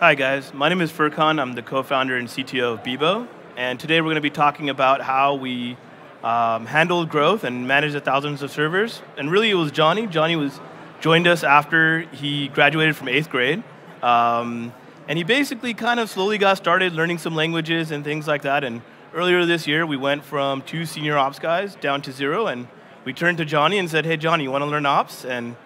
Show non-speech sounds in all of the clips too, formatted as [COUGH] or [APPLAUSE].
Hi guys, my name is Furkan. I'm the co-founder and CTO of Bebo, and today we're going to be talking about how we um, handled growth and managed the thousands of servers. And really, it was Johnny. Johnny was joined us after he graduated from eighth grade, um, and he basically kind of slowly got started learning some languages and things like that. And earlier this year, we went from two senior ops guys down to zero, and we turned to Johnny and said, "Hey, Johnny, you want to learn ops?" And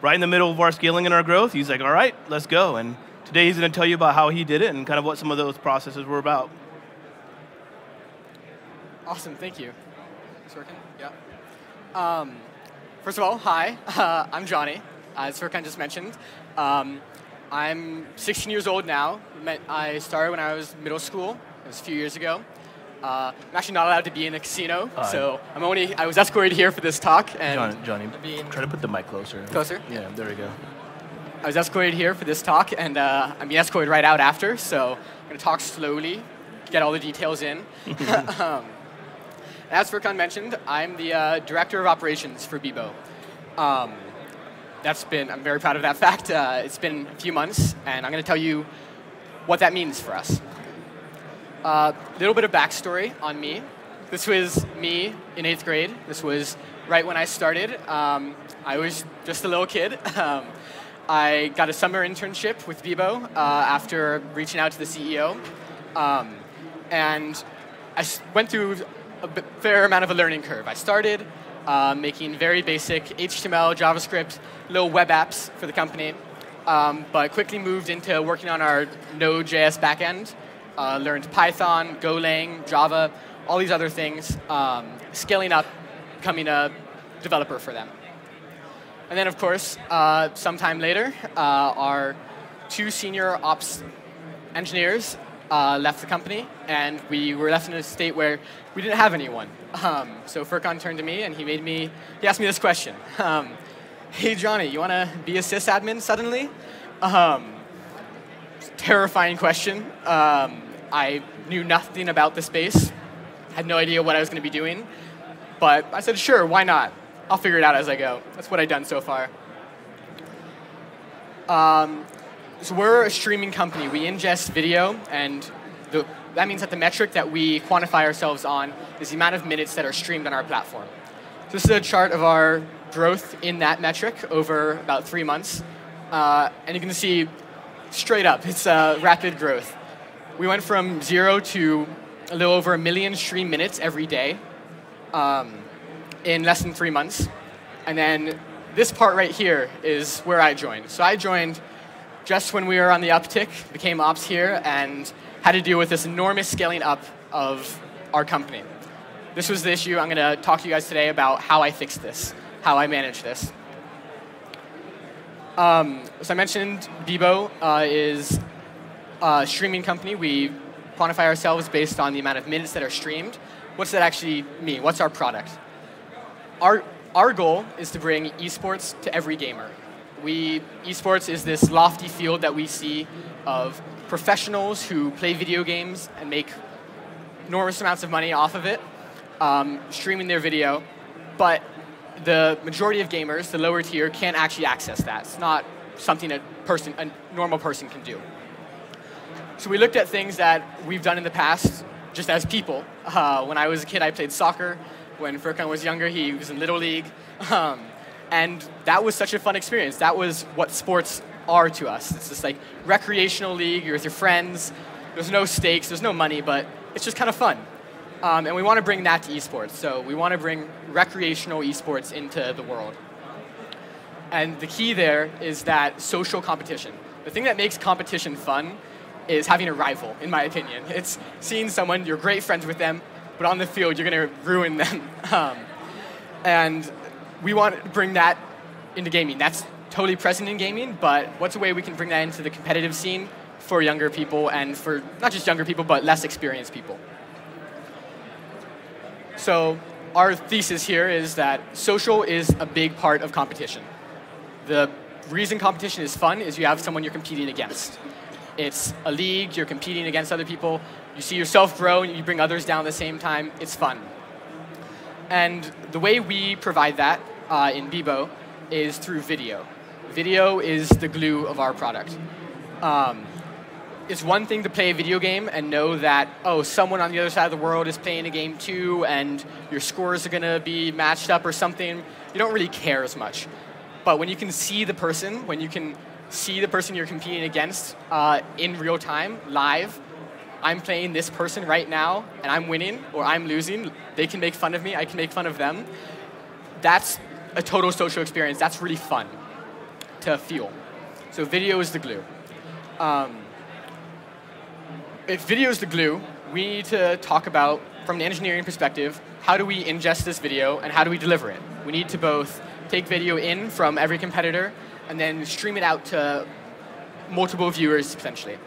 right in the middle of our scaling and our growth, he's like, "All right, let's go." And today he's going to tell you about how he did it and kind of what some of those processes were about. Awesome, thank you. It's working? Yeah. Um, first of all, hi, uh, [LAUGHS] I'm Johnny, uh, as Furkan just mentioned. Um, I'm 16 years old now. I started when I was middle school. It was a few years ago. Uh, I'm actually not allowed to be in a casino, uh, so I'm only. I was escorted here for this talk. And John, Johnny, try to put the mic closer. Closer. Yeah, there we go. I was escorted here for this talk, and uh, I'm being escorted right out after. So I'm going to talk slowly, get all the details in. [LAUGHS] [LAUGHS] um, as Furkan mentioned, I'm the uh, director of operations for Bebo. Um, that's been. I'm very proud of that [LAUGHS] fact. Uh, it's been a few months, and I'm going to tell you what that means for us. A uh, little bit of backstory on me. This was me in eighth grade. This was right when I started. Um, I was just a little kid. Um, I got a summer internship with Bebo uh, after reaching out to the CEO. Um, and I went through a fair amount of a learning curve. I started uh, making very basic HTML, JavaScript, little web apps for the company, um, but quickly moved into working on our Node.js backend uh, learned Python, Golang, Java, all these other things, um, scaling up, becoming a developer for them. And then, of course, uh, sometime later, uh, our two senior ops engineers uh, left the company, and we were left in a state where we didn't have anyone. Um, so Furkan turned to me, and he made me, he asked me this question. Um, hey, Johnny, you want to be a sysadmin suddenly? Um, terrifying question. Um, I knew nothing about the space, had no idea what I was going to be doing, but I said, sure, why not? I'll figure it out as I go. That's what I've done so far. Um, so we're a streaming company. We ingest video, and the, that means that the metric that we quantify ourselves on is the amount of minutes that are streamed on our platform. So this is a chart of our growth in that metric over about three months. Uh, and you can see straight up. It's uh, rapid growth. We went from zero to a little over a million stream minutes every day um, in less than three months. And then this part right here is where I joined. So I joined just when we were on the uptick, became ops here, and had to deal with this enormous scaling up of our company. This was the issue. I'm going to talk to you guys today about how I fixed this, how I managed this. Um, so I mentioned Bebo uh, is a streaming company. We quantify ourselves based on the amount of minutes that are streamed. What's that actually mean? What's our product? Our, our goal is to bring esports to every gamer. We, esports is this lofty field that we see of professionals who play video games and make enormous amounts of money off of it, um, streaming their video. But the majority of gamers, the lower tier, can't actually access that. It's not something a person, a normal person can do. So we looked at things that we've done in the past, just as people. Uh, when I was a kid, I played soccer. When Furkan was younger, he was in Little League. Um, and that was such a fun experience. That was what sports are to us. It's this like recreational league, you're with your friends, there's no stakes, there's no money, but it's just kind of fun. Um, and we want to bring that to esports. So we want to bring recreational esports into the world. And the key there is that social competition. The thing that makes competition fun is having a rival, in my opinion. It's seeing someone, you're great friends with them, but on the field, you're going to ruin them. [LAUGHS] Um, and we want to bring that into gaming. That's totally present in gaming, but what's a way we can bring that into the competitive scene for younger people and for not just younger people, but less experienced people? So our thesis here is that social is a big part of competition. The reason competition is fun is you have someone you're competing against. It's a league, you're competing against other people, you see yourself grow and you bring others down at the same time, it's fun. And the way we provide that uh, in Bebo is through video. Video is the glue of our product. Um, it's one thing to play a video game and know that, oh, someone on the other side of the world is playing a game too, and your scores are going to be matched up or something. You don't really care as much. But when you can see the person, when you can see the person you're competing against uh, in real time, live, I'm playing this person right now, and I'm winning or I'm losing, they can make fun of me, I can make fun of them. That's a total social experience. That's really fun to feel. So video is the glue. Um, if video is the glue, we need to talk about, from an engineering perspective, how do we ingest this video and how do we deliver it? We need to both take video in from every competitor and then stream it out to multiple viewers potentially.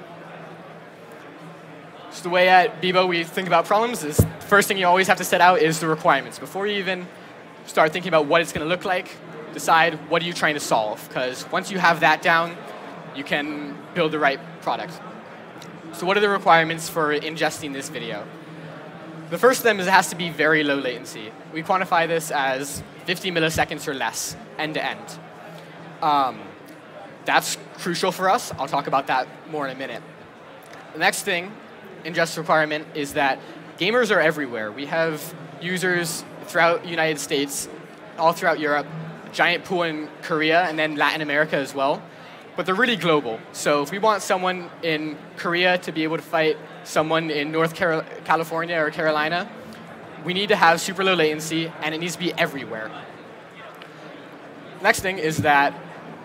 So the way at Bebo we think about problems is the first thing you always have to set out is the requirements. Before you even start thinking about what it's going to look like, decide what are you trying to solve. Because once you have that down, you can build the right product. So what are the requirements for ingesting this video? The first of them is it has to be very low latency. We quantify this as 50 milliseconds or less, end to end. Um, that's crucial for us. I'll talk about that more in a minute. The next thing, ingest requirement, is that gamers are everywhere. We have users throughout United States, all throughout Europe, giant pool in Korea, and then Latin America as well but they're really global. So if we want someone in Korea to be able to fight someone in North Car- California or Carolina, we need to have super low latency and it needs to be everywhere. Next thing is that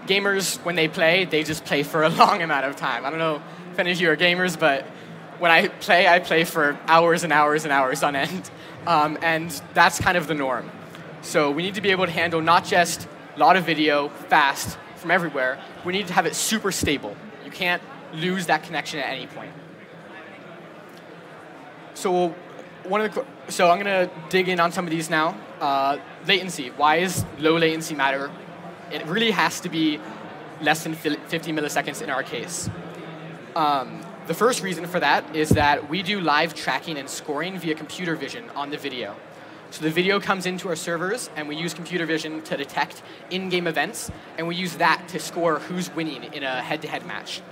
gamers, when they play, they just play for a [LAUGHS] long amount of time. I don't know if any of you are gamers, but when I play, I play for hours and hours and hours on end. Um, and that's kind of the norm. So we need to be able to handle not just a lot of video fast, from everywhere, we need to have it super stable. You can't lose that connection at any point. So one of the so I'm going to dig in on some of these now. Uh, latency. Why is low latency matter? It really has to be less than 50 milliseconds in our case. Um, the first reason for that is that we do live tracking and scoring via computer vision on the video. So the video comes into our servers, and we use computer vision to detect in-game events, and we use that to score who's winning in a head-to-head match.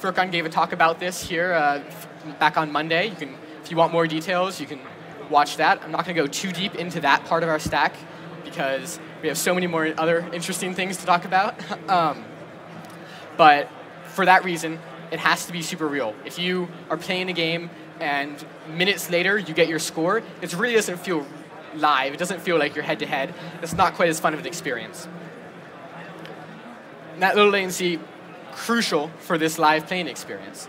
Furkan gave a talk about this here uh, back on Monday. You can, if you want more details, you can watch that. I'm not going to go too deep into that part of our stack because we have so many more other interesting things to talk about. [LAUGHS] um, but for that reason, it has to be super real. If you are playing a game and minutes later you get your score, it really doesn't feel live. It doesn't feel like you're head to head. It's not quite as fun of an experience. And that low latency, crucial for this live playing experience.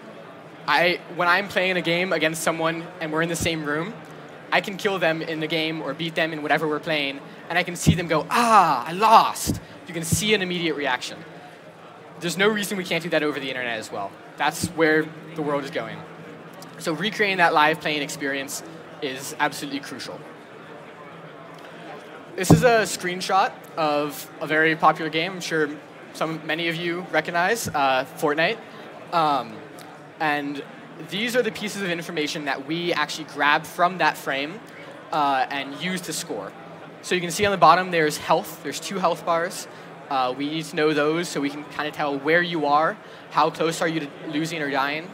I, when I'm playing a game against someone and we're in the same room, I can kill them in the game or beat them in whatever we're playing, and I can see them go, ah, I lost. You can see an immediate reaction. There's no reason we can't do that over the internet as well. That's where the world is going. So recreating that live playing experience is absolutely crucial. This is a screenshot of a very popular game. I'm sure some many of you recognize uh, Fortnite. Um, and these are the pieces of information that we actually grab from that frame uh, and use to score. So you can see on the bottom there's health. There's two health bars. Uh, we need to know those so we can kind of tell where you are, how close are you to losing or dying.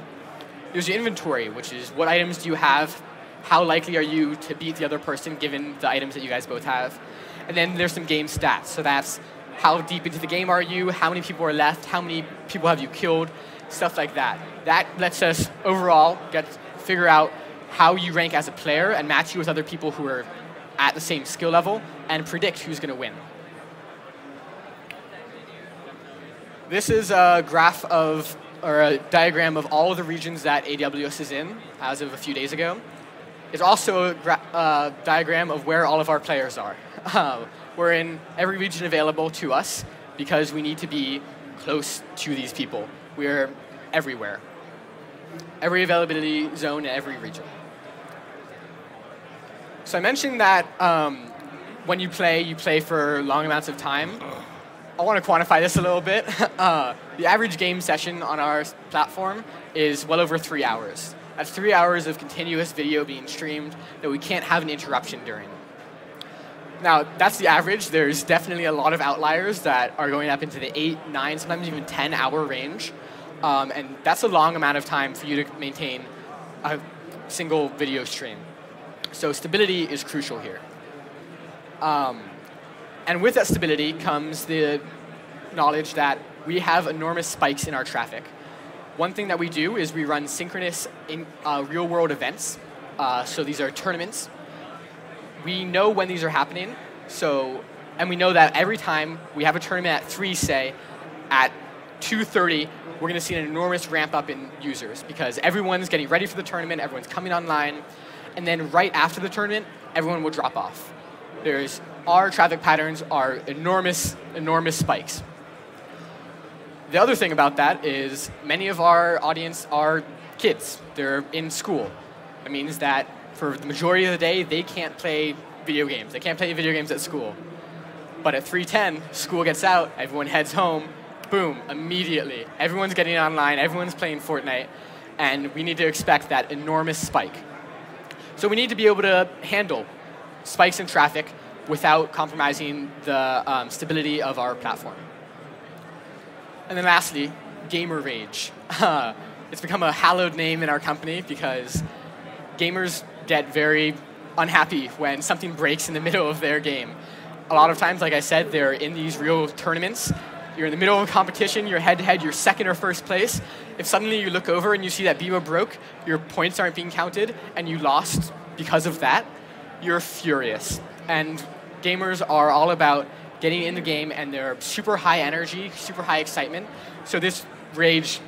There's your inventory, which is what items do you have, how likely are you to beat the other person given the items that you guys both have. And then there's some game stats. So that's how deep into the game are you, how many people are left, how many people have you killed, stuff like that. That lets us overall get figure out how you rank as a player and match you with other people who are at the same skill level and predict who's going to win. This is a graph of, or a diagram of all of the regions that AWS is in as of a few days ago. It's also a uh, diagram of where all of our players are. [LAUGHS] Uh, we're in every region available to us because we need to be close to these people. We're everywhere. Every availability zone in every region. So I mentioned that um, when you play, you play for long amounts of time. I want to quantify this a little bit. [LAUGHS] Uh, the average game session on our platform is well over three hours. That's three hours of continuous video being streamed that we can't have an interruption during. Now, that's the average. There's definitely a lot of outliers that are going up into the 8, 9, sometimes even 10 hour range. Um, and that's a long amount of time for you to maintain a single video stream. So stability is crucial here. Um, and with that stability comes the knowledge that we have enormous spikes in our traffic. One thing that we do is we run synchronous in, uh, real world events. Uh, so these are tournaments. We know when these are happening. So, and we know that every time we have a tournament at 3, say, at 2.30, we're going to see an enormous ramp up in users because everyone's getting ready for the tournament, everyone's coming online, and then right after the tournament, everyone will drop off. There's, our traffic patterns are enormous, enormous spikes. The other thing about that is many of our audience are kids. They're in school. It means that for the majority of the day, they can't play video games. They can't play video games at school. But at 310, school gets out, everyone heads home, boom, immediately. Everyone's getting online, everyone's playing Fortnite, and we need to expect that enormous spike. So we need to be able to handle spikes in traffic without compromising the um, stability of our platform. And then lastly, gamer rage. [LAUGHS] it's become a hallowed name in our company because gamers get very unhappy when something breaks in the [LAUGHS] middle of their game. A lot of times, like I said, they're in these real tournaments you're in the middle of a competition, you're head to head, you're second or first place. If suddenly you look over and you see that Bebo broke, your points aren't being counted, and you lost because of that, you're furious. And gamers are all about getting in the game, and they're super high energy, super high excitement. So this rage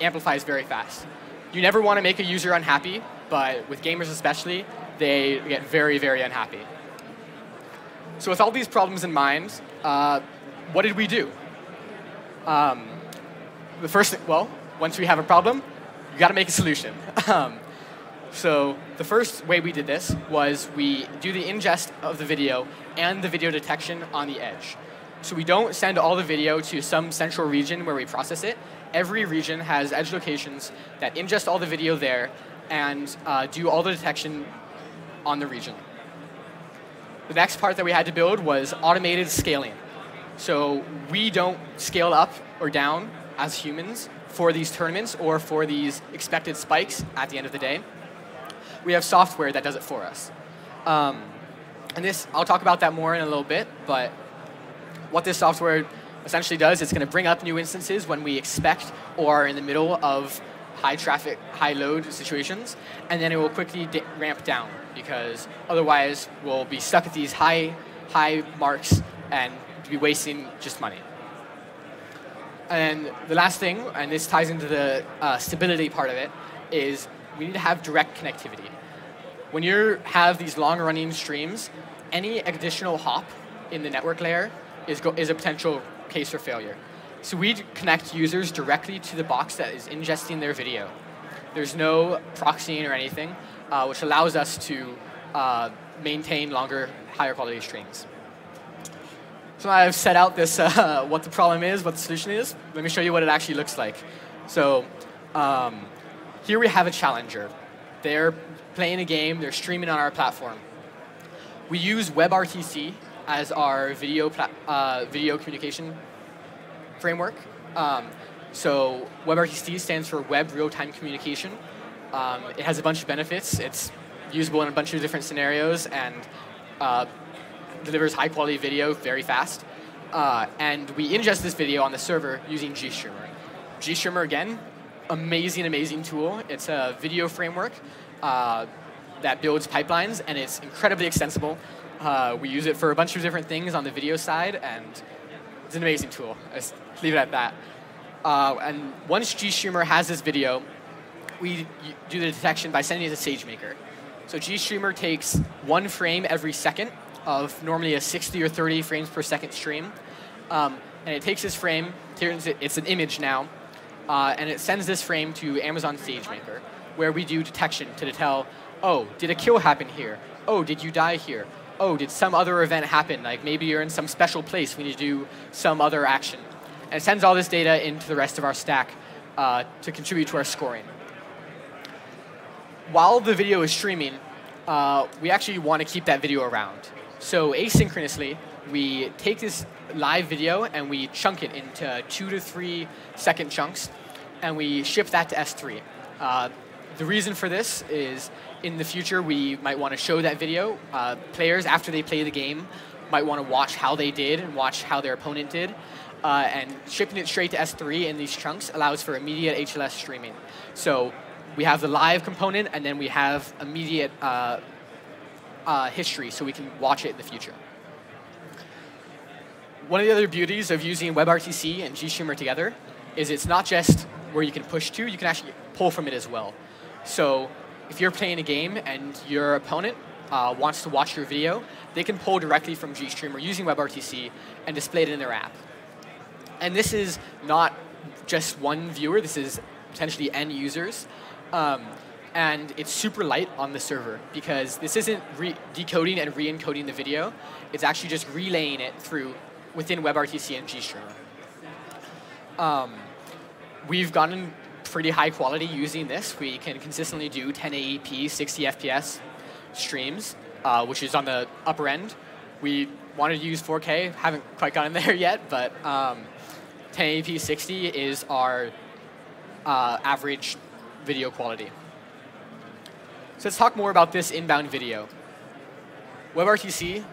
amplifies very fast. You never want to make a user unhappy, but with gamers especially, they get very, very unhappy. So with all these problems in mind, uh, what did we do? Um, the first thing, well, once we have a problem, you got to make a solution. [LAUGHS] um, so the first way we did this was we do the ingest of the video and the video detection on the edge. So we don't send all the video to some central region where we process it. Every region has edge locations that ingest all the video there and uh, do all the detection on the region. The next part that we had to build was automated scaling. So we don't scale up or down as humans for these tournaments or for these expected spikes at the end of the day. We have software that does it for us. Um, and this, I'll talk about that more in a little bit, but what this software essentially does, it's going to bring up new instances when we expect or are in the middle of high traffic, high load situations, and then it will quickly ramp down because otherwise we'll be stuck at these high, high marks and be wasting just money. And the last thing, and this ties into the uh, stability part of it, is we need to have direct connectivity. When you have these long-running streams, any additional hop in the network layer is, is a potential case for failure. So we connect users directly to the box that is ingesting their video. There's no proxying or anything, uh, which allows us to uh, maintain longer, higher quality streams. So I've set out this, [LAUGHS] uh, what the problem is, what the solution is. Let me show you what it actually looks like. So um, here we have a challenger. They're playing a game, they're streaming on our platform. We use WebRTC as our video, uh, video communication framework. Um, so WebRTC stands for Web Real-Time Communication. Um, it has a bunch of benefits. It's usable in a bunch of different scenarios, and uh, delivers high quality video very fast. Uh, and we ingest this video on the server using GStreamer. GStreamer, again, amazing, amazing tool. It's a video framework uh, that builds pipelines, and it's incredibly extensible. Uh, we use it for a bunch of different things on the video side, and it's an amazing tool. Let's leave it at that. Uh, and once GStreamer has this video, we do the detection by sending it to SageMaker. So GStreamer takes one frame every second of normally a 60 or 30 frames per second stream. Um, and it takes this frame, turns it, it's an image now, uh, and it sends this frame to Amazon SageMaker, where we do detection to tell, oh, did a kill happen here? Oh, did you die here? Oh, did some other event happen? Like maybe you're in some special place, we need to do some other action. And it sends all this data into the rest of our stack uh, to contribute to our scoring. While the video is streaming, uh, we actually want to keep that video around. So asynchronously, we take this live video and we chunk it into two to three second chunks. And we ship that to S3. Uh, the reason for this is in the future we might want to show that video. Uh, players, after they play the game, might want to watch how they did and watch how their opponent did. Uh, and shipping it straight to S3 in these chunks allows for immediate HLS streaming. So we have the live component, and then we have immediate uh, uh, history, so we can watch it in the future. One of the other beauties of using WebRTC and GStreamer together is it's not just where you can push to, you can actually pull from it as well. So if you're playing a game and your opponent uh, wants to watch your video, they can pull directly from GStreamer using WebRTC and display it in their app. And this is not just one viewer, this is potentially end users. Um, and it's super light on the server because this isn't decoding and re-encoding the video. It's actually just relaying it through within WebRTC and GStreamer. Um, we've gotten pretty high quality using this. We can consistently do 1080p, 60 FPS streams, uh, which is on the upper end. We wanted to use 4K, haven't quite gotten [LAUGHS] there yet, but um, 1080p 60 is our uh, average video quality. So let's talk more about this inbound video. WebRTC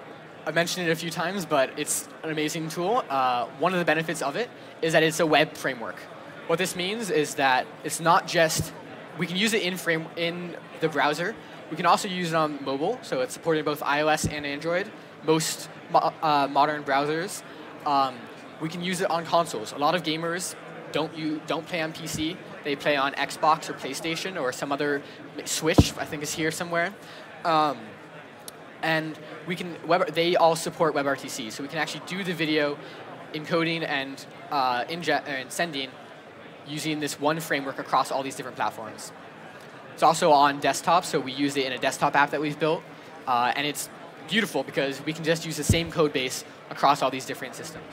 I've mentioned it a few times, but it's an amazing tool. Uh, one of the benefits of it is that it's a web framework. What this means is that it's not just, we can use it in, frame, in the browser. We can also use it on mobile, so it's supported both iOS and Android, most mo uh, modern browsers. Um, we can use it on consoles. A lot of gamers don't, you, don't play on PC. They play on Xbox or PlayStation or some other Switch, I think is here somewhere. Um, and we can web, they all support WebRTC, so we can actually do the video encoding and uh, and sending using this one framework across all these different platforms. It's also on desktop, so we use it in a desktop app that we've built, uh, and it's beautiful because we can just use the same code base across all these different systems.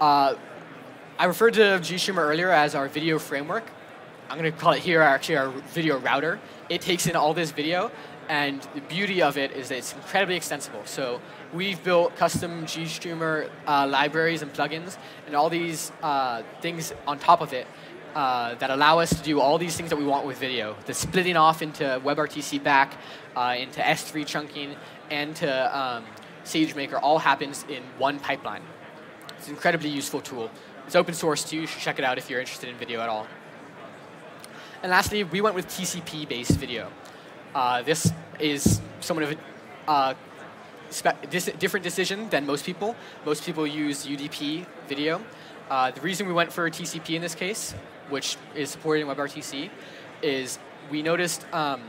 Uh, I referred to GStreamer earlier as our video framework. I'm going to call it here actually our video router. It takes in all this video and the beauty of it is that it's incredibly extensible. So we've built custom GStreamer uh, libraries and plugins and all these uh, things on top of it uh, that allow us to do all these things that we want with video. The splitting off into WebRTC back, uh, into S3 chunking, and to um, SageMaker all happens in one pipeline. It's an incredibly useful tool. It's open source too. You should check it out if you're interested in video at all. And lastly, we went with TCP-based video. Uh, this is somewhat of a uh, different decision than most people. Most people use UDP video. Uh, the reason we went for TCP in this case, which is supported in WebRTC, is we noticed um,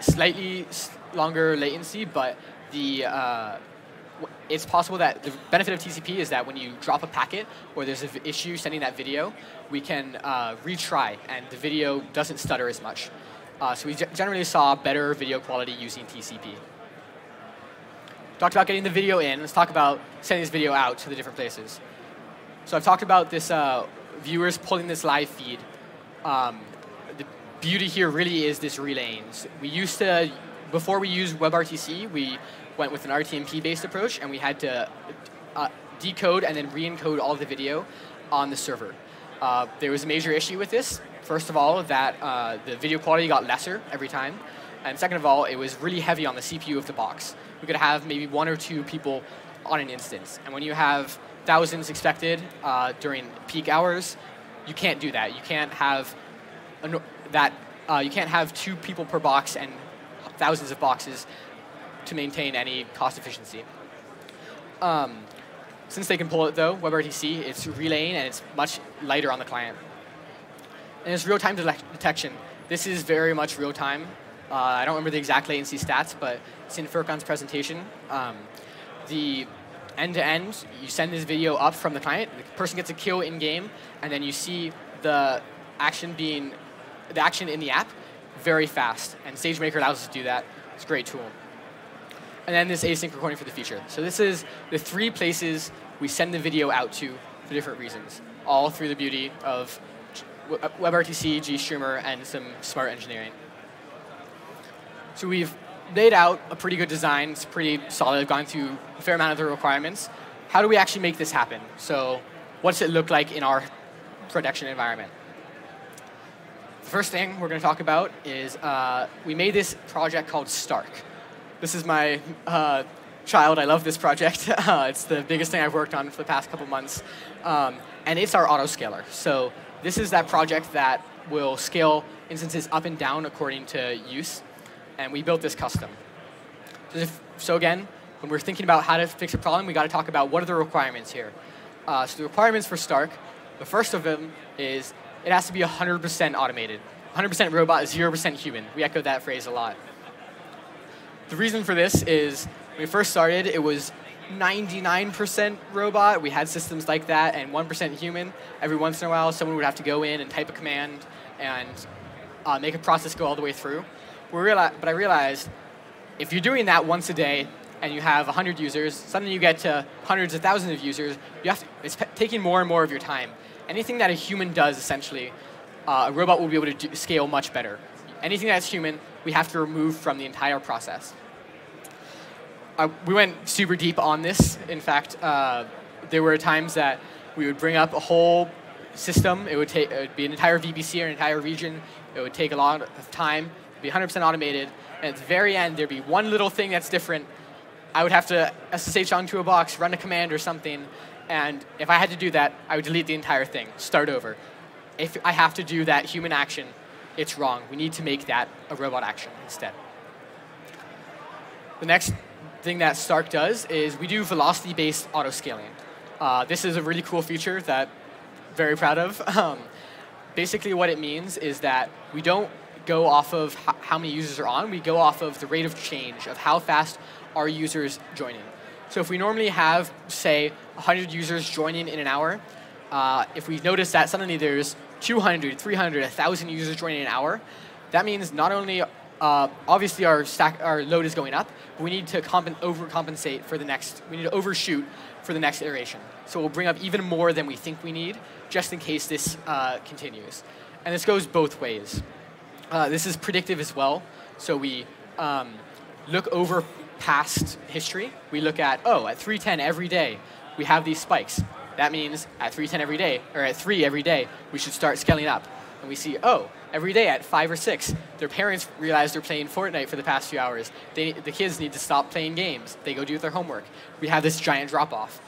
slightly longer latency, but the uh, it's possible that the benefit of TCP is that when you drop a packet or there's an issue sending that video, we can uh, retry and the video doesn't stutter as much. Uh, so we generally saw better video quality using TCP. Talked about getting the video in. Let's talk about sending this video out to the different places. So I've talked about this uh, viewers pulling this live feed. Um, the beauty here really is this relaying. We used to, before we used WebRTC, we went with an RTMP-based approach, and we had to uh, decode and then re-encode all the video on the server. Uh, there was a major issue with this. First of all, that uh, the video quality got lesser every time. And second of all, it was really heavy on the CPU of the box. We could have maybe one or two people on an instance. And when you have thousands expected uh, during peak hours, you can't do that. You can't have that. Uh, you can't have two people per box and thousands of boxes to maintain any cost efficiency. Um, since they can pull it though, WebRTC, it's relaying and it's much lighter on the client and it's real-time detection. This is very much real-time. Uh, I don't remember the exact latency stats, but it's in Furkan's presentation. Um, the end-to-end, -end, you send this video up from the client, the person gets a kill in-game, and then you see the action being, the action in the app very fast. And SageMaker allows us to do that. It's a great tool. And then this async recording for the future. So this is the three places we send the video out to for different reasons, all through the beauty of WebRTC, GStreamer, and some smart engineering. So we've laid out a pretty good design. It's pretty solid. I've gone through a fair amount of the requirements. How do we actually make this happen? So what does it look like in our production environment. The first thing we're going to talk about is uh, we made this project called Stark. This is my uh, child. I love this project. [LAUGHS] Uh, it's the biggest thing I've worked on for the past couple months. Um, and it's our autoscaler. So this is that project that will scale instances up and down according to use. And we built this custom. So, if, so again, when we're thinking about how to fix a problem, we got to talk about what are the requirements here. Uh, so the requirements for Stark, the first of them is it has to be 100% automated. 100% robot, 0% human. We echo that phrase a lot. The reason for this is when we first started, it was 99% robot. We had systems like that and 1% human. Every once in a while, someone would have to go in and type a command and uh, make a process go all the way through. But I realized if you're doing that once a day and you have 100 users, suddenly you get to hundreds of thousands of users, you have to, it's taking more and more of your time. Anything that a human does, essentially, uh, a robot will be able to do, scale much better. Anything that's human, we have to remove from the entire process. Uh, we went super deep on this. In fact, uh, there were times that we would bring up a whole system. It would, it would be an entire VPC or an entire region. It would take a lot of time. Be 100% automated. And at the very end, there'd be one little thing that's different I would have to SSH onto a box, run a command or something, and if I had to do that, I would delete the entire thing, start over. If I have to do that human action, it's wrong. We need to make that a robot action instead. The next thing that Stark does is we do velocity-based auto-scaling. Uh, this is a really cool feature that I'm very proud of. [LAUGHS] Um, basically what it means is that we don't go off of how many users are on, we go off of the rate of change, of how fast our users joining. So if we normally have, say, 100 users joining in an hour, uh, if we notice that suddenly there's 200, 300, 1,000 users joining an hour, that means not only uh, obviously our stack, our load is going up, but we need to overcompensate for the next. We need to overshoot for the next iteration. So we'll bring up even more than we think we need, just in case this uh, continues. And this goes both ways. Uh, this is predictive as well. So we um, look over past history, we look at, oh, at 310 every day, we have these spikes. That means at 310 every day, or at 3 every day, we should start scaling up. And we see, oh, every day at 5 or 6, their parents realize they're playing Fortnite for the past few hours. They, the kids need to stop playing games. They go do their homework. We have this giant drop off.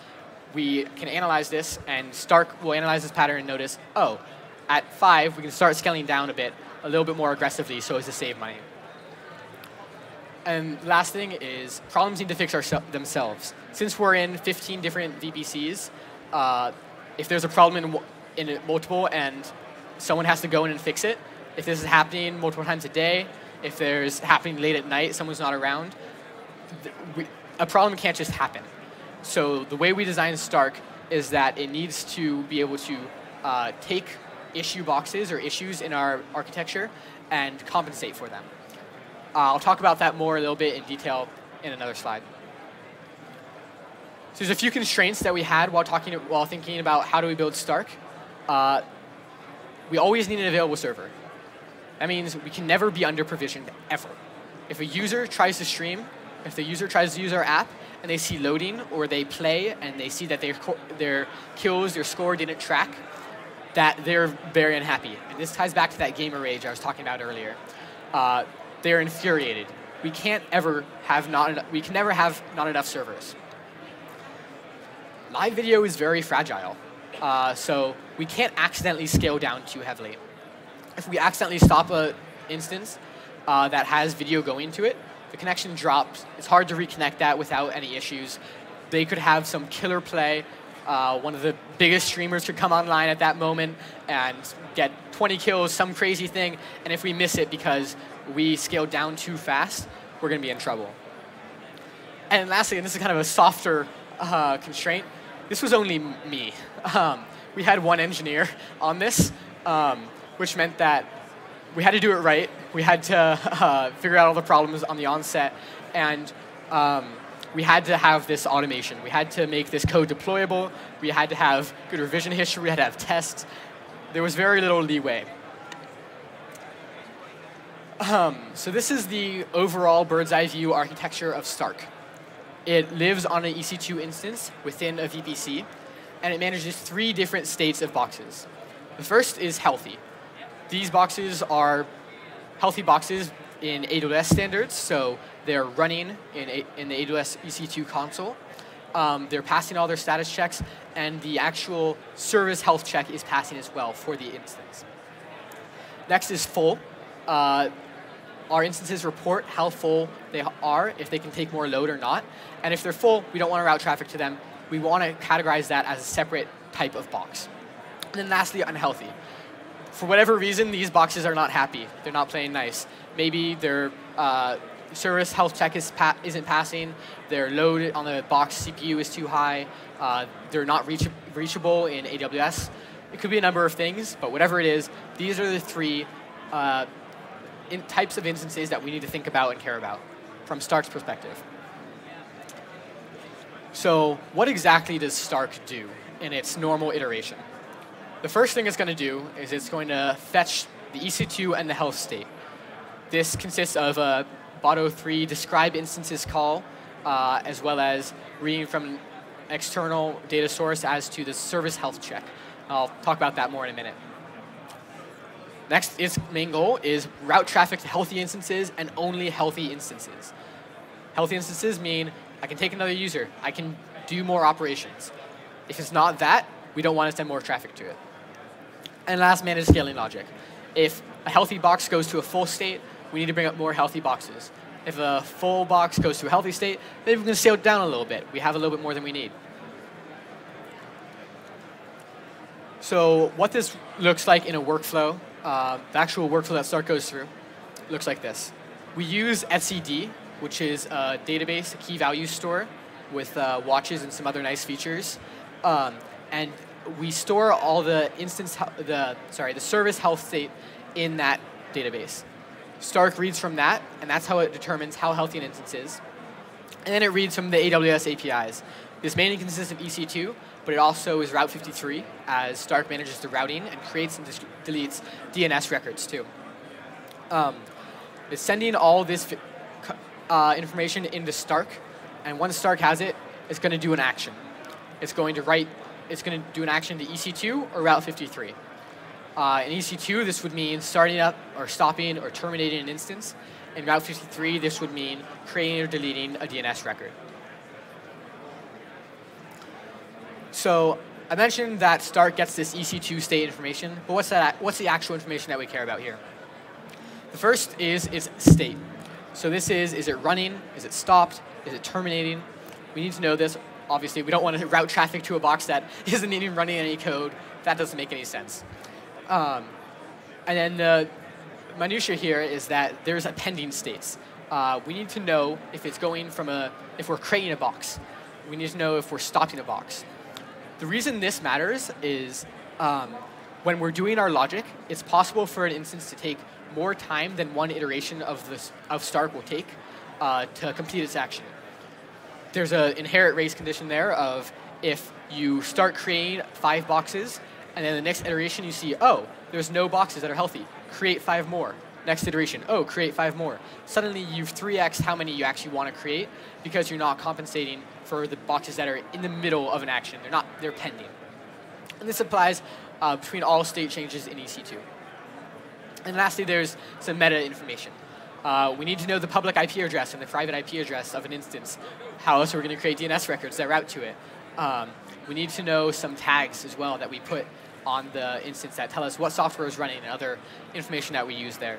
We can analyze this, and Stark will analyze this pattern and notice, oh, at 5, we can start scaling down a bit, a little bit more aggressively so as to save money. And last thing is problems need to fix themselves. Since we're in 15 different VPCs, uh, if there's a problem in, in multiple and someone has to go in and fix it, if this is happening multiple times a day, if there's happening late at night, someone's not around, we, a problem can't just happen. So the way we design Stark is that it needs to be able to uh, take issue boxes or issues in our architecture and compensate for them. Uh, I'll talk about that more a little bit in detail in another slide. So there's a few constraints that we had while talking while thinking about how do we build Stark. Uh, we always need an available server. That means we can never be under provisioned ever. If a user tries to stream, if the user tries to use our app and they see loading or they play and they see that their, their kills, their score didn't track, that they're very unhappy. And this ties back to that gamer rage I was talking about earlier. Uh, they're infuriated. We can't ever have not enough, we can never have not enough servers. Live video is very fragile, uh, so we can't accidentally scale down too heavily. If we accidentally stop an instance uh, that has video going to it, the connection drops. It's hard to reconnect that without any issues. They could have some killer play. Uh, one of the biggest streamers could come online at that moment and get 20 kills, some crazy thing, and if we miss it because we scale down too fast, we're going to be in trouble. And lastly, and this is kind of a softer uh, constraint, this was only me. Um, we had one engineer on this, um, which meant that we had to do it right. We had to [LAUGHS] uh, figure out all the problems on the onset, and um, we had to have this automation. We had to make this code deployable. We had to have good revision history. We had to have tests. There was very little leeway. Um, so this is the overall bird's eye view architecture of Stark. It lives on an EC2 instance within a VPC, and it manages three different states of boxes. The first is healthy. These boxes are healthy boxes in AWS standards, so they're running in, in the AWS EC2 console. Um, they're passing all their status checks, and the actual service health check is passing as well for the instance. Next is full. Uh, our instances report how full they are, if they can take more load or not. And if they're full, we don't want to route traffic to them. We want to categorize that as a separate type of box. And then lastly, unhealthy. For whatever reason, these boxes are not happy. They're not playing nice. Maybe their uh, service health check is pa isn't passing. Their load on the box CPU is too high. Uh, they're not reach reachable in AWS. It could be a number of things, but whatever it is, these are the three uh, types of instances that we need to think about and care about from Stark's perspective. So what exactly does Stark do in its normal iteration? The first thing it's going to do is it's going to fetch the EC2 and the health state. This consists of a Boto3 describe instances call, uh, as well as reading from an external data source as to the service health check. I'll talk about that more in a minute. Next, its main goal is route traffic to healthy instances and only healthy instances. Healthy instances mean I can take another user, I can do more operations. If it's not that, we don't want to send more traffic to it. And last, manage scaling logic. If a healthy box goes to a full state, we need to bring up more healthy boxes. If a full box goes to a healthy state, then we can scale down a little bit. We have a little bit more than we need. So what this looks like in a workflow, uh, the actual workflow that Stark goes through, looks like this. We use etcd, which is a database, a key value store with uh, watches and some other nice features. Um, and we store all the instance, the sorry, the service health state in that database. Stark reads from that, and that's how it determines how healthy an instance is. And then it reads from the AWS APIs. This mainly consists of EC2, but it also is Route 53, as Stark manages the routing and creates and deletes DNS records too. Um, it's sending all this uh, information into Stark, and once Stark has it, it's going to do an action. It's going to write, it's going to do an action to EC2 or Route 53. Uh, in EC2, this would mean starting up or stopping or terminating an instance. In Route 53, this would mean creating or deleting a DNS record. So I mentioned that Stark gets this EC2 state information, but what's, that, what's the actual information that we care about here? The first is its state. So this is, is it running? Is it stopped? Is it terminating? We need to know this. Obviously, we don't want to [LAUGHS] route traffic to a box that [LAUGHS] isn't even running any code. That doesn't make any sense. Um, and then the minutia here is that there's a pending states. Uh, we need to know if it's going from a, if we're creating a box. We need to know if we're stopping a box. The reason this matters is um, when we're doing our logic, it's possible for an instance to take more time than one iteration of, this, of Stark will take uh, to complete its action. There's an inherent race condition there of if you start creating five boxes and then the next iteration you see, oh, there's no boxes that are healthy. Create five more. Next iteration, oh, create five more. Suddenly you've 3x how many you actually want to create because you're not compensating for the boxes that are in the middle of an action. They're not, they're pending. And this applies uh, between all state changes in EC2. And lastly, there's some meta information. Uh, we need to know the public IP address and the private IP address of an instance. How else are we going to create DNS records that route to it? Um, we need to know some tags as well that we put on the instance that tell us what software is running and other information that we use there.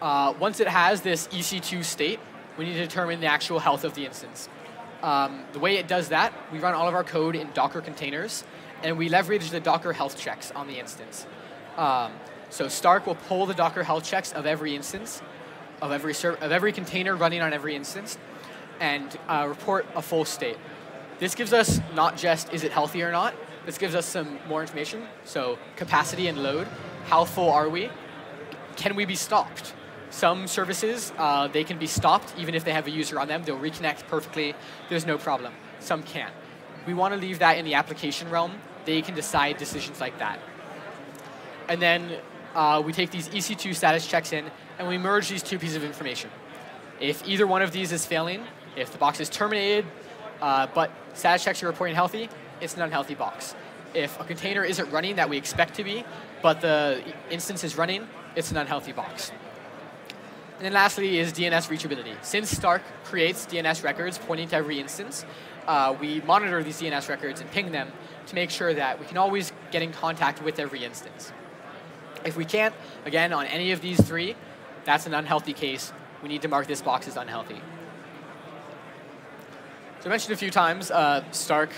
Uh, once it has this EC2 state, we need to determine the actual health of the instance. Um, the way it does that, we run all of our code in Docker containers, and we leverage the Docker health checks on the instance. Um, so Stark will pull the Docker health checks of every instance, of every, of every container running on every instance, and uh, report a full state. This gives us not just is it healthy or not, this gives us some more information. So capacity and load, how full are we? Can we be stopped? Some services, uh, they can be stopped even if they have a user on them. They'll reconnect perfectly. There's no problem. Some can't. We want to leave that in the application realm. They can decide decisions like that. And then uh, we take these EC2 status checks in, and we merge these two pieces of information. If either one of these is failing, if the box is terminated, uh, but status checks are reporting healthy, it's an unhealthy box. if a container isn't running that we expect to be, but the instance is running, it's an unhealthy box. And then lastly is DNS reachability. Since Stark creates DNS records pointing to every instance, uh, we monitor these DNS records and ping them to make sure that we can always get in contact with every instance. If we can't, again, on any of these three, that's an unhealthy case. We need to mark this box as unhealthy. So I mentioned a few times, uh, Stark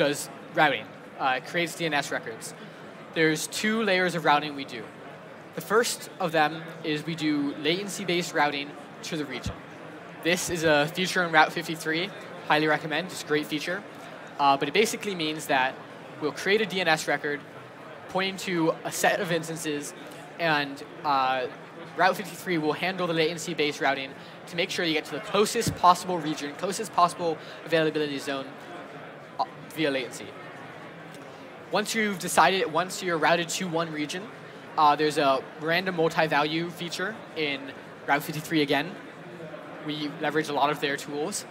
does routing, uh, creates DNS records. There's two layers of routing we do. The first of them is we do latency-based routing to the region. This is a feature in Route 53. Highly recommend. It's a great feature. Uh, but it basically means that we'll create a DNS record pointing to a set of instances, and uh, Route 53 will handle the latency-based routing to make sure you get to the closest possible region, closest possible availability zone via latency. Once you've decided, once you're routed to one region, uh, there's a random multi-value feature in Route 53 again. We leverage a lot of their tools.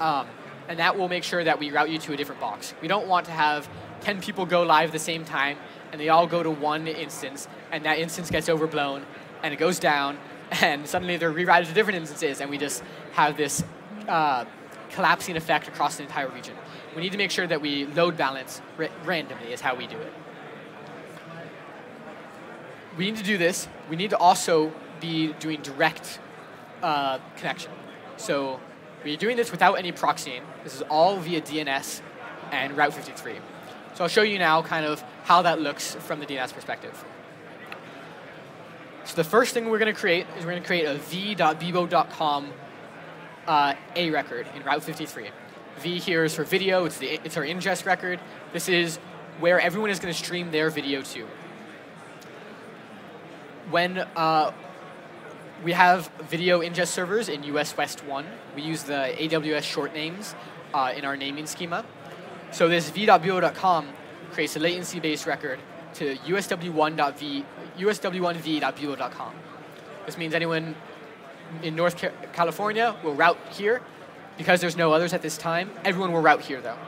Um, and that will make sure that we route you to a different box. We don't want to have 10 people go live at the same time and they all go to one instance and that instance gets overblown and it goes down [LAUGHS] and suddenly they're rerouted to different instances and we just have this uh, collapsing effect across the entire region. We need to make sure that we load balance ra randomly is how we do it. We need to do this. We need to also be doing direct uh, connection. So we're doing this without any proxying. This is all via DNS and Route 53. So I'll show you now kind of how that looks from the DNS perspective. So the first thing we're going to create is we're going to create a v.bebo.com uh, A record in Route 53. V here is for video, it's, the, it's our ingest record. This is where everyone is going to stream their video to. When uh, we have video ingest servers in US West 1. We use the AWS short names uh, in our naming schema. So this v.bebo.com creates a latency-based record to usw1.v, usw1v.bebo.com. This means anyone in North California will route here. Because there's no others at this time, everyone will route here though.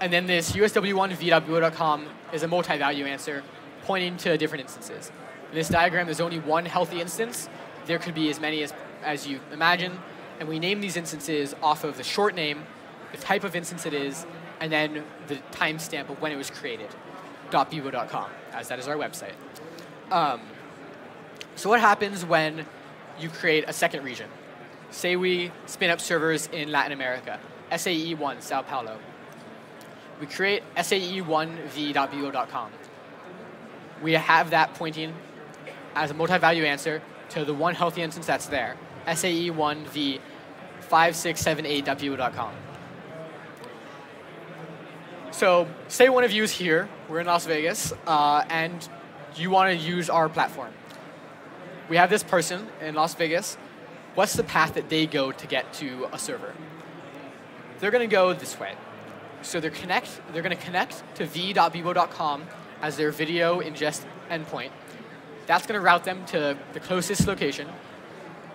And then this usw1v.bebo.com is a multi-value answer pointing to different instances. In this diagram, there's only one healthy instance. There could be as many as, as you imagine. And we name these instances off of the short name, the type of instance it is, and then the timestamp of when it was created, .bebo.com, as that is our website. Um, so what happens when you create a second region? Say we spin up servers in Latin America, SAE1, Sao Paulo. We create SAE1v.bebo.com. We have that pointing as a multi-value answer to the one healthy instance that's there, SAE1v5678.bebo.com. So say one of you is here, we're in Las Vegas, uh, and you want to use our platform. We have this person in Las Vegas. What's the path that they go to get to a server? They're going to go this way. So they're connect. They're going to connect to v.bebo.com as their video ingest endpoint. That's going to route them to the closest location.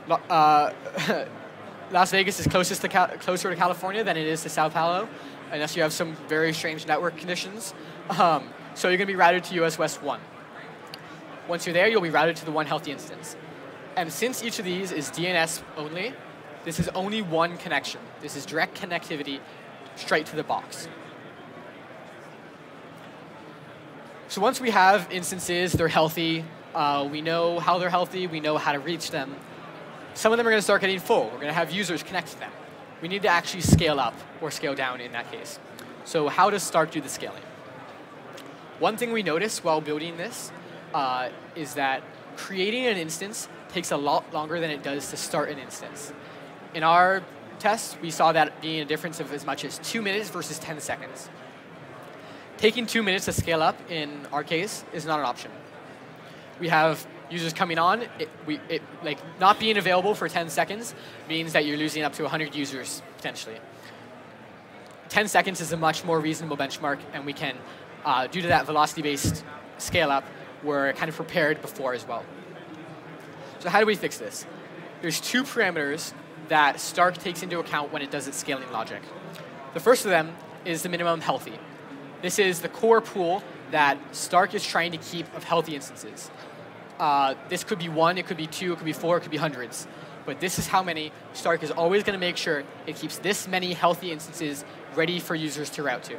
Uh, [LAUGHS] Las Vegas is closest to closer to California than it is to Sao Paulo, unless you have some very strange network conditions. Um, so you're going to be routed to US West 1. Once you're there, you'll be routed to the one healthy instance. And since each of these is DNS only, this is only one connection. This is direct connectivity straight to the box. So once we have instances, they're healthy, uh, we know how they're healthy, we know how to reach them. Some of them are going to start getting full. We're going to have users connect to them. We need to actually scale up or scale down in that case. So how does Stark do the scaling? One thing we noticed while building this uh, is that creating an instance takes a lot longer than it does to start an instance. In our tests, we saw that being a difference of as much as two minutes versus 10 seconds taking two minutes to scale up in our case is not an option. We have users coming on, it, we, it, like not being available for 10 seconds means that you're losing up to 100 users potentially. 10 seconds is a much more reasonable benchmark, and we can, uh, due to that velocity-based scale-up, we're kind of prepared before as well. So how do we fix this? There's two parameters that Stark takes into account when it does its scaling logic. The first of them is the minimum healthy. This is the core pool that Stark is trying to keep of healthy instances. Uh, this could be one, it could be two, it could be four, it could be hundreds. But this is how many Stark is always going to make sure it keeps this many healthy instances ready for users to route to.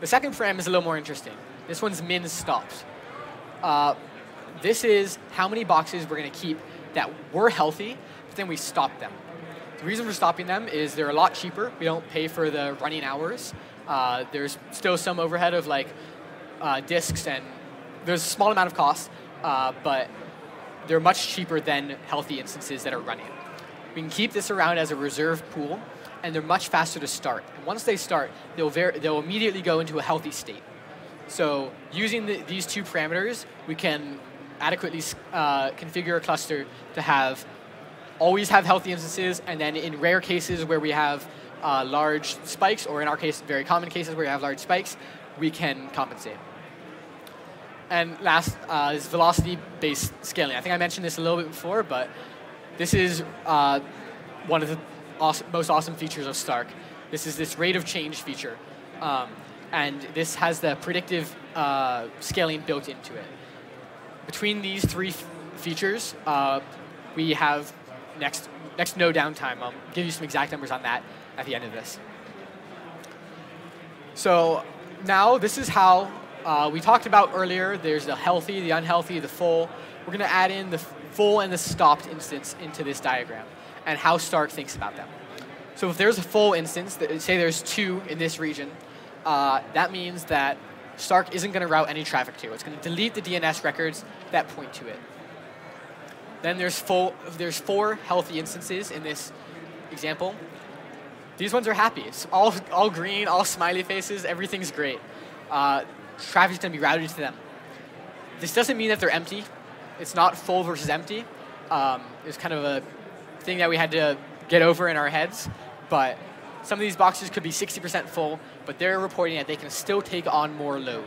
The second param is a little more interesting. This one's min stops. Uh, this is how many boxes we're going to keep that were healthy, but then we stop them. The reason for stopping them is they're a lot cheaper. We don't pay for the running hours. Uh, there's still some overhead of like uh, disks and there's a small amount of cost, uh, but they're much cheaper than healthy instances that are running. We can keep this around as a reserve pool, and they're much faster to start. And once they start, they'll, they'll immediately go into a healthy state. So using the, these two parameters, we can adequately uh, configure a cluster to have always have healthy instances, and then in rare cases where we have uh, large spikes, or in our case, very common cases where we have large spikes, we can compensate. And last uh, is velocity-based scaling. I think I mentioned this a little bit before, but this is uh, one of the awesome, most awesome features of Stark. This is this rate of change feature. Um, and this has the predictive uh, scaling built into it. Between these three features, uh, we have next, next no downtime. I'll give you some exact numbers on that at the end of this. So now this is how uh, we talked about earlier, there's the healthy, the unhealthy, the full. We're going to add in the full and the stopped instance into this diagram and how Stark thinks about them. So if there's a full instance, say there's two in this region, uh, that means that Stark isn't going to route any traffic to. It's going to delete the DNS records that point to it. Then there's, full, there's four healthy instances in this example. These ones are happy. It's all, all green, all smiley faces, everything's great. Uh, traffic's going to be routed to them. This doesn't mean that they're empty. It's not full versus empty. Um, it's kind of a thing that we had to get over in our heads. But some of these boxes could be 60% full, but they're reporting that they can still take on more load.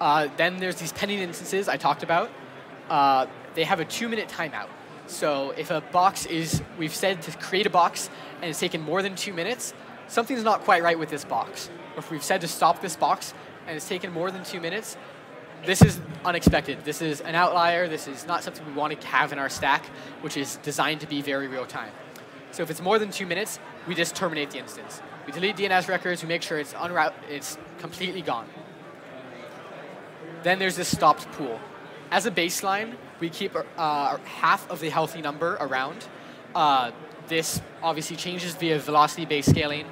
Uh, then there's these pending instances I talked about. Uh, they have a two-minute timeout. So if a box is, we've said to create a box and it's taken more than two minutes, something's not quite right with this box Or if we've said to stop this box and it's taken more than two minutes, this is unexpected. This is an outlier. This is not something we want to have in our stack, which is designed to be very real time. So if it's more than two minutes, we just terminate the instance. We delete DNS records, we make sure it's unroute, it's completely gone. Then there's this stopped pool. As a baseline, we keep uh, half of the healthy number around. Uh, this obviously changes via velocity-based scaling.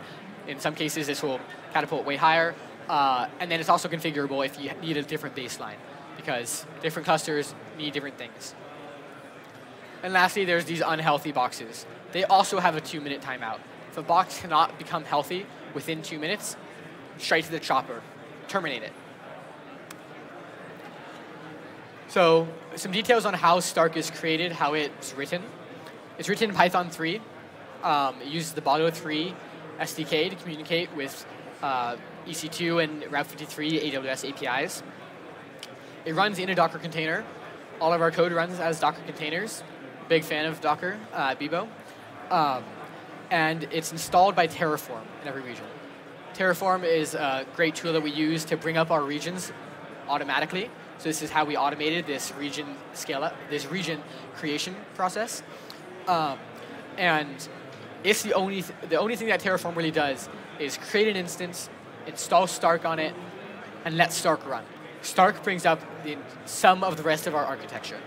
In some cases, this will catapult way higher. Uh, and then it's also configurable if you need a different baseline, because different clusters need different things. And lastly, there's these unhealthy boxes. They also have a two-minute timeout. A box cannot become healthy within two minutes, straight to the chopper, terminate it. So some details on how Stark is created, how it's written. It's written in Python 3. Um, it uses the Boto 3 SDK to communicate with uh, EC2 and Route 53 AWS APIs. It runs in a Docker container. All of our code runs as Docker containers. Big fan of Docker, uh, Bebo. Um, and it's installed by Terraform in every region. Terraform is a great tool that we use to bring up our regions automatically. So this is how we automated this region scale up, this region creation process. Um, and it's the only th the only thing that Terraform really does is create an instance, install Stark on it, and let Stark run. Stark brings up the some of the rest of our architecture.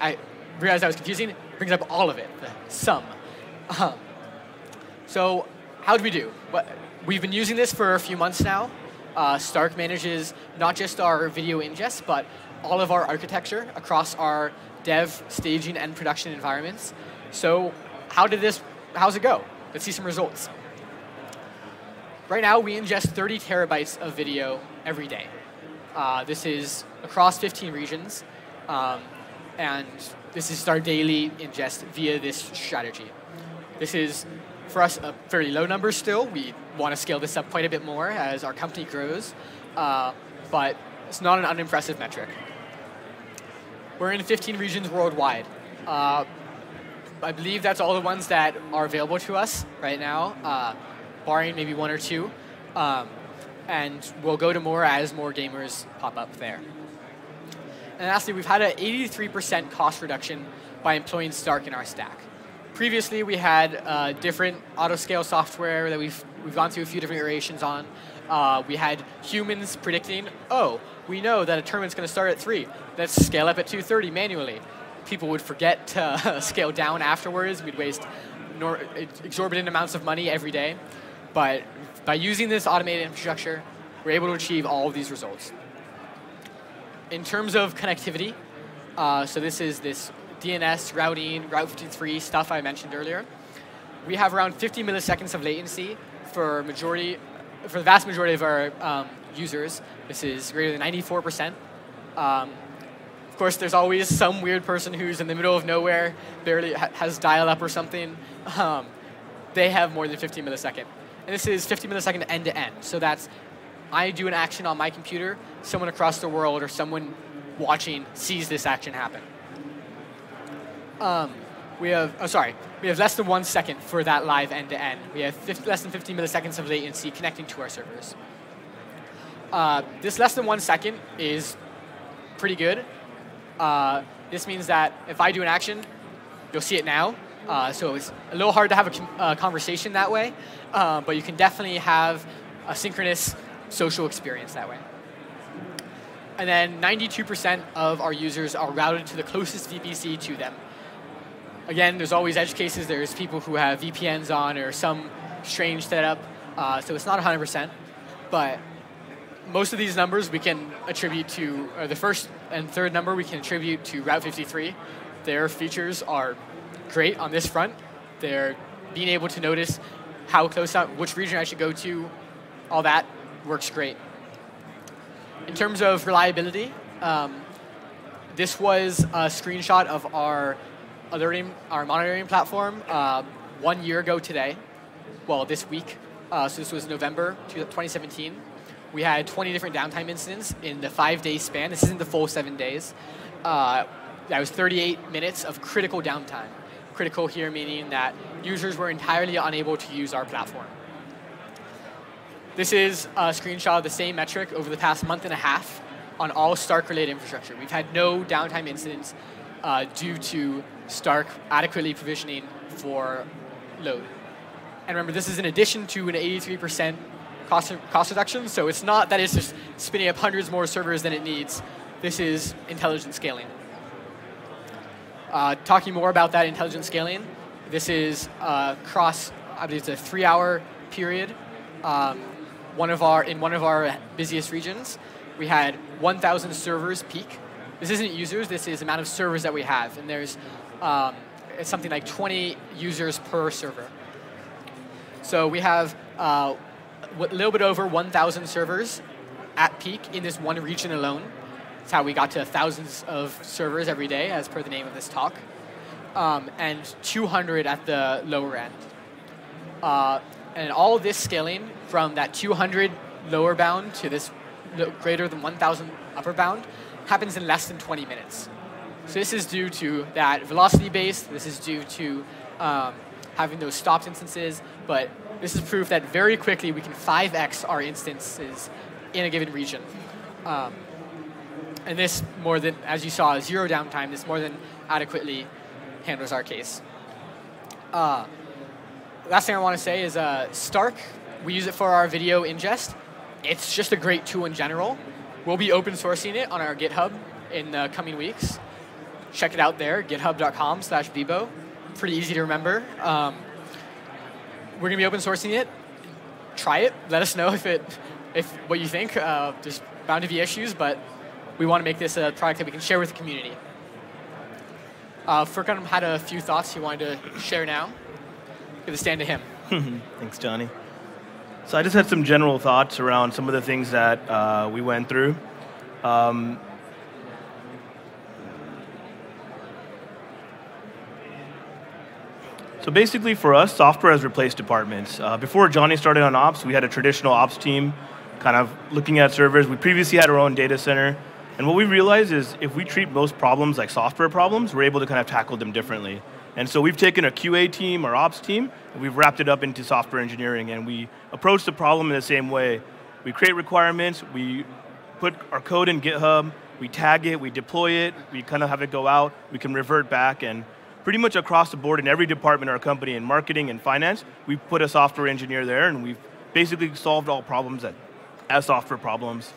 I realized I was confusing. It brings up all of it, the sum. [LAUGHS] So how did we do? We've been using this for a few months now. Uh, Stark manages not just our video ingest, but all of our architecture across our dev, staging, and production environments. So how did this, how's it go? Let's see some results. Right now, we ingest 30 terabytes of video every day. Uh, this is across 15 regions, um, and this is our daily ingest via this strategy. This is, for us, a fairly low number still. We want to scale this up quite a bit more as our company grows, uh, but it's not an unimpressive metric. We're in 15 regions worldwide. Uh, I believe that's all the ones that are available to us right now. Uh, barring maybe one or two. Um, and we'll go to more as more gamers pop up there. And lastly, we've had an 83% cost reduction by employing Stark in our stack. Previously, we had uh, different auto-scale software that we've, we've gone through a few different iterations on. Uh, we had humans predicting, oh, we know that a tournament's going to start at 3. Let's scale up at 2.30 manually. People would forget to [LAUGHS] scale down afterwards. We'd waste exorbitant amounts of money every day. But by using this automated infrastructure, we're able to achieve all of these results. In terms of connectivity, uh, so this is this DNS, routing, Route 53 stuff I mentioned earlier. We have around 50 milliseconds of latency for majority, for the vast majority of our um, users. This is greater than 94%. Um, of course, there's always some weird person who's in the middle of nowhere, barely ha has dial-up or something. Um, they have more than 50 millisecond. And this is 50 millisecond end to end. So that's I do an action on my computer, someone across the world or someone watching sees this action happen. Um, we have, oh sorry, we have less than one second for that live end-to-end. We have 50, less than 50 milliseconds of latency connecting to our servers. Uh, this less than one second is pretty good. Uh, this means that if I do an action, you'll see it now. Uh, so it's a little hard to have a uh, conversation that way, uh, but you can definitely have a synchronous social experience that way. And then 92% of our users are routed to the closest VPC to them. Again, there's always edge cases. There's people who have VPNs on or some strange setup. Uh, so it's not 100%. But most of these numbers we can attribute to, or the first and third number we can attribute to Route 53. Their features are great on this front. They're being able to notice how close out, which region I should go to, all that works great. In terms of reliability, um, this was a screenshot of our alerting, our monitoring platform uh, one year ago today. Well, this week. Uh, so this was November 2017. We had 20 different downtime incidents in the five-day span. This isn't the full seven days. Uh, that was 38 minutes of critical downtime. Critical here meaning that users were entirely unable to use our platform. This is a screenshot of the same metric over the past month and a half on all Stark-related infrastructure. We've had no downtime incidents uh, due to Stark adequately provisioning for load. And remember, this is in addition to an 83% cost, cost reduction, so it's not that it's just spinning up hundreds more servers than it needs. This is intelligent scaling. Uh, talking more about that intelligent scaling, this is uh, I believe it's a three hour period. Um, one of our, in one of our busiest regions, we had 1,000 servers peak. This isn't users, this is amount of servers that we have. And there's um, it's something like 20 users per server. So we have uh, a little bit over 1,000 servers at peak in this one region alone. That's how we got to thousands of servers every day, as per the name of this talk, um, and 200 at the lower end. Uh, and all this scaling from that 200 lower bound to this greater than 1,000 upper bound happens in less than 20 minutes. So this is due to that velocity base. This is due to um, having those stopped instances. But this is proof that very quickly we can 5x our instances in a given region. Um, and this more than, as you saw, zero downtime, this more than adequately handles our case. Uh, last thing I want to say is uh, Stark, we use it for our video ingest. It's just a great tool in general. We'll be open sourcing it on our GitHub in the coming weeks check it out there, github.com slash Bebo. Pretty easy to remember. Um, we're going to be open sourcing it. Try it. Let us know if it, if what you think. Uh, there's bound to be issues, but we want to make this a product that we can share with the community. Uh, Furkan had a few thoughts he wanted to share now. Give the stand to him. [LAUGHS] Thanks, Johnny. So I just had some general thoughts around some of the things that uh, we went through. Um, So basically for us, software has replaced departments. Uh, before Johnny started on ops, we had a traditional ops team kind of looking at servers. We previously had our own data center. And what we realized is if we treat most problems like software problems, we're able to kind of tackle them differently. And so we've taken a QA team, our ops team, and we've wrapped it up into software engineering, and we approach the problem in the same way. We create requirements, we put our code in GitHub, we tag it, we deploy it, we kind of have it go out, we can revert back, and pretty much across the board in every department in our company, in marketing and finance, we put a software engineer there, and we've basically solved all problems that, as software problems.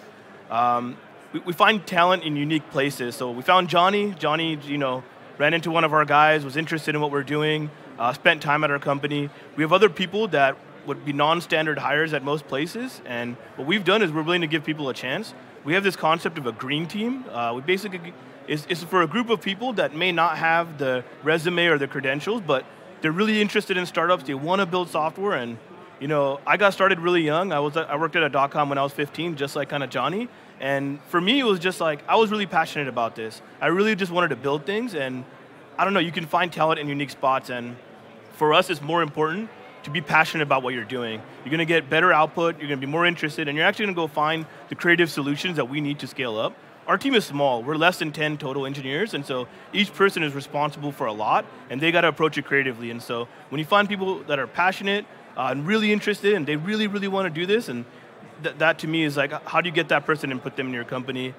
Um, we, we find talent in unique places. So we found Johnny. Johnny, you know, ran into one of our guys, was interested in what we're doing, uh, spent time at our company. We have other people that would be non-standard hires at most places, and what we've done is we're willing to give people a chance. We have this concept of a green team. Uh, we basically it's, it's for a group of people that may not have the resume or the credentials, but they're really interested in startups. They want to build software, and you know, I got started really young. I was I worked at a dot com when I was 15, just like kind of Johnny. And for me, it was just like, I was really passionate about this. I really just wanted to build things, and I don't know, you can find talent in unique spots, and for us, it's more important to be passionate about what you're doing. You're going to get better output, you're going to be more interested, and you're actually going to go find the creative solutions that we need to scale up. Our team is small, we're less than 10 total engineers, and so each person is responsible for a lot, and they got to approach it creatively. And so when you find people that are passionate uh, and really interested, and they really, really want to do this, and th- that to me is like, how do you get that person and put them in your company?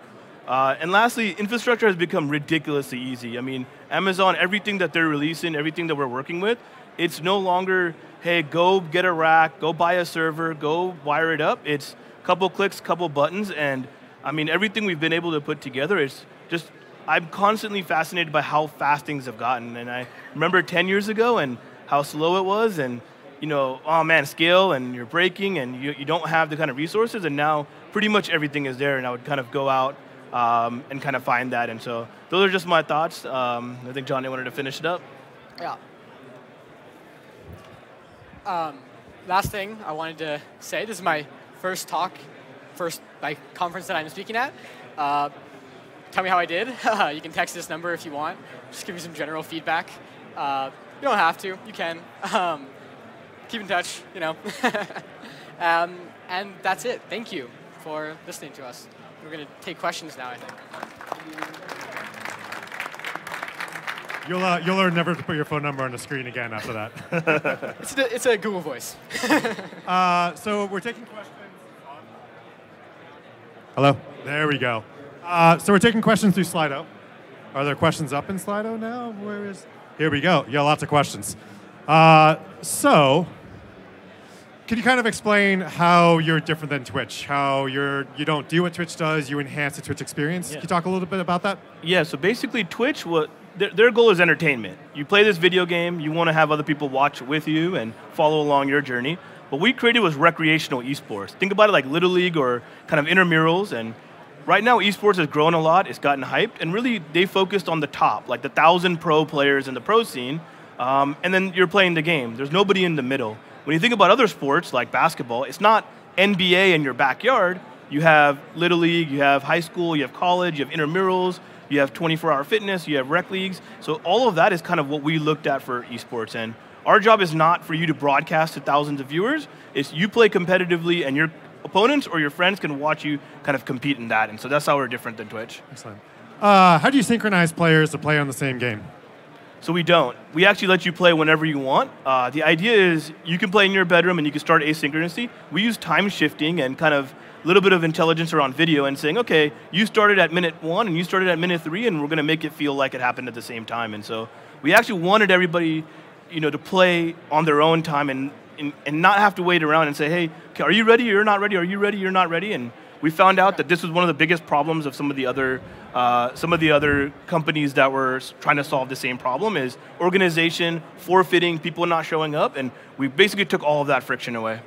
Uh, and lastly, infrastructure has become ridiculously easy. I mean, Amazon, everything that they're releasing, everything that we're working with, it's no longer, hey, go get a rack, go buy a server, go wire it up. It's a couple clicks, couple buttons, and I mean, everything we've been able to put together is just, I'm constantly fascinated by how fast things have gotten. And I remember 10 years ago and how slow it was, and you know, oh man, scale and you're breaking and you, you don't have the kind of resources and now pretty much everything is there and I would kind of go out um, and kind of find that. And so those are just my thoughts. Um, I think Johnny wanted to finish it up. Yeah. Um, last thing I wanted to say, this is my first talk, first like conference that I'm speaking at. Uh, tell me how I did. [LAUGHS] you can text this number if you want. Just give me some general feedback. Uh, you don't have to, you can. [LAUGHS] Um, keep in touch, you know. [LAUGHS] um, and that's it. Thank you for listening to us. We're going to take questions now, I think. You'll, uh, you'll learn never to put your phone number on the screen again after that. it's, a, it's a Google Voice. uh, so we're taking questions. Hello? There we go. Uh, so we're taking questions through Slido. Are there questions up in Slido now? Where is? Here we go. Yeah, lots of questions. Uh, so can you kind of explain how you're different than Twitch? How you're you don't do what Twitch does, you enhance the Twitch experience. Yeah. Can you talk a little bit about that? Yeah. So basically, Twitch what their, their goal is entertainment. You play this video game, you want to have other people watch with you and follow along your journey. What we created was recreational esports. Think about it like Little League or kind of intramurals. And right now, esports has grown a lot. It's gotten hyped, and really they focused on the top, like the thousand pro players in the pro scene. Um, and then you're playing the game. There's nobody in the middle. When you think about other sports like basketball, it's not NBA in your backyard. You have Little League, you have high school, you have college, you have intramurals, you have 24 hour fitness, you have rec leagues. So all of that is kind of what we looked at for esports. And our job is not for you to broadcast to thousands of viewers, it's you play competitively and your opponents or your friends can watch you kind of compete in that. And so that's how we're different than Twitch. Excellent. Uh, how do you synchronize players to play on the same game? So we don't. We actually let you play whenever you want. Uh, the idea is you can play in your bedroom and you can start asynchronously. We use time shifting and kind of a little bit of intelligence around video and saying, okay, you started at minute one and you started at minute three, and we're going to make it feel like it happened at the same time. And so we actually wanted everybody, you know, to play on their own time and, and, and not have to wait around and say, hey, okay, are you ready? You're not ready. Are you ready? You're not ready. And we found out that this was one of the biggest problems of some of the other uh, some of the other companies that were trying to solve the same problem is organization forfeiting people not showing up and we basically took all of that friction away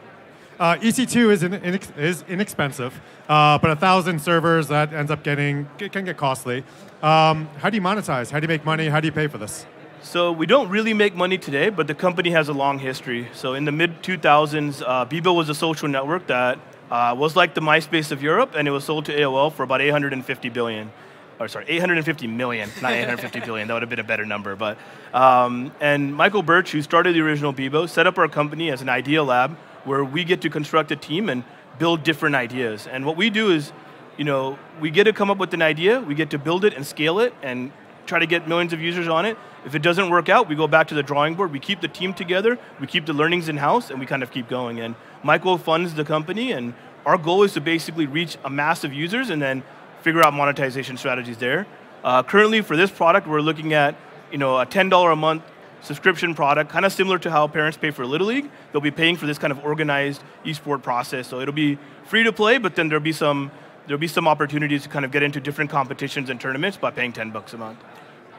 uh, EC2 is, in, is inexpensive, uh, but a thousand servers that ends up getting can get costly. Um, how do you monetize? How do you make money? How do you pay for this? So we don't really make money today, but the company has a long history. So in the mid 2000s, uh, Bebo was a social network that uh, was like the MySpace of Europe, and it was sold to AOL for about 850 billion. Or sorry, 850 million, not [LAUGHS] 850 billion. That would have been a better number. But um, and Michael Birch, who started the original Bebo, set up our company as an idea lab where we get to construct a team and build different ideas. And what we do is, you know, we get to come up with an idea, we get to build it and scale it, and try to get millions of users on it. If it doesn't work out, we go back to the drawing board. We keep the team together. We keep the learnings in house, and we kind of keep going. And Michael funds the company, and our goal is to basically reach a mass of users and then figure out monetization strategies there. Uh, currently, for this product, we're looking at you know a ten dollar a month subscription product, kind of similar to how parents pay for Little League. They'll be paying for this kind of organized esport process. So it'll be free to play, but then there'll be some there'll be some opportunities to kind of get into different competitions and tournaments by paying 10 bucks a month.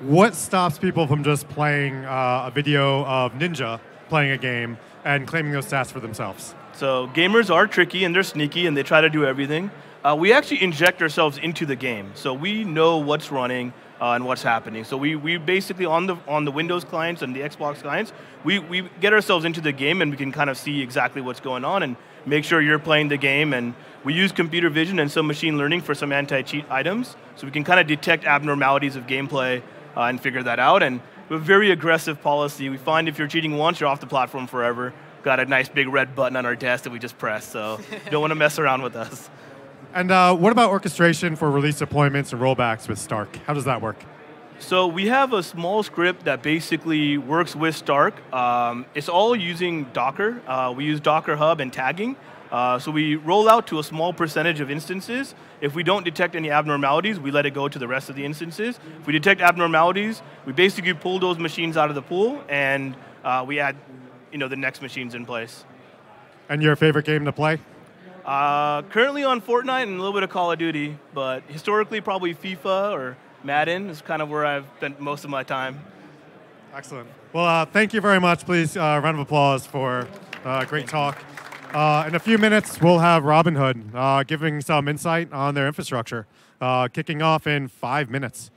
What stops people from just playing uh, a video of Ninja playing a game and claiming those stats for themselves? So gamers are tricky and they're sneaky and they try to do everything. Uh, we actually inject ourselves into the game, so we know what's running uh, and what's happening. So we, we basically on the on the Windows clients and the Xbox clients, we, we get ourselves into the game and we can kind of see exactly what's going on and make sure you're playing the game. And we use computer vision and some machine learning for some anti-cheat items, so we can kind of detect abnormalities of gameplay uh, and figure that out. And we have a very aggressive policy. We find if you're cheating once, you're off the platform forever. Got a nice big red button on our desk that we just press, so [LAUGHS] don't want to mess around with us. And uh, what about orchestration for release deployments and rollbacks with Stark? How does that work? So we have a small script that basically works with Stark. Um, it's all using Docker. Uh, we use Docker Hub and tagging. Uh, so we roll out to a small percentage of instances. If we don't detect any abnormalities, we let it go to the rest of the instances. If we detect abnormalities, we basically pull those machines out of the pool and uh, we add you know, the next machines in place. And your favorite game to play? Uh, currently on Fortnite and a little bit of Call of Duty, but historically probably FIFA or Madden is kind of where I've spent most of my time. Excellent. Well, uh, thank you very much. Please, uh, round of applause for a uh, great talk. Uh, in a few minutes, we'll have Robinhood uh, giving some insight on their infrastructure, kicking off in five minutes.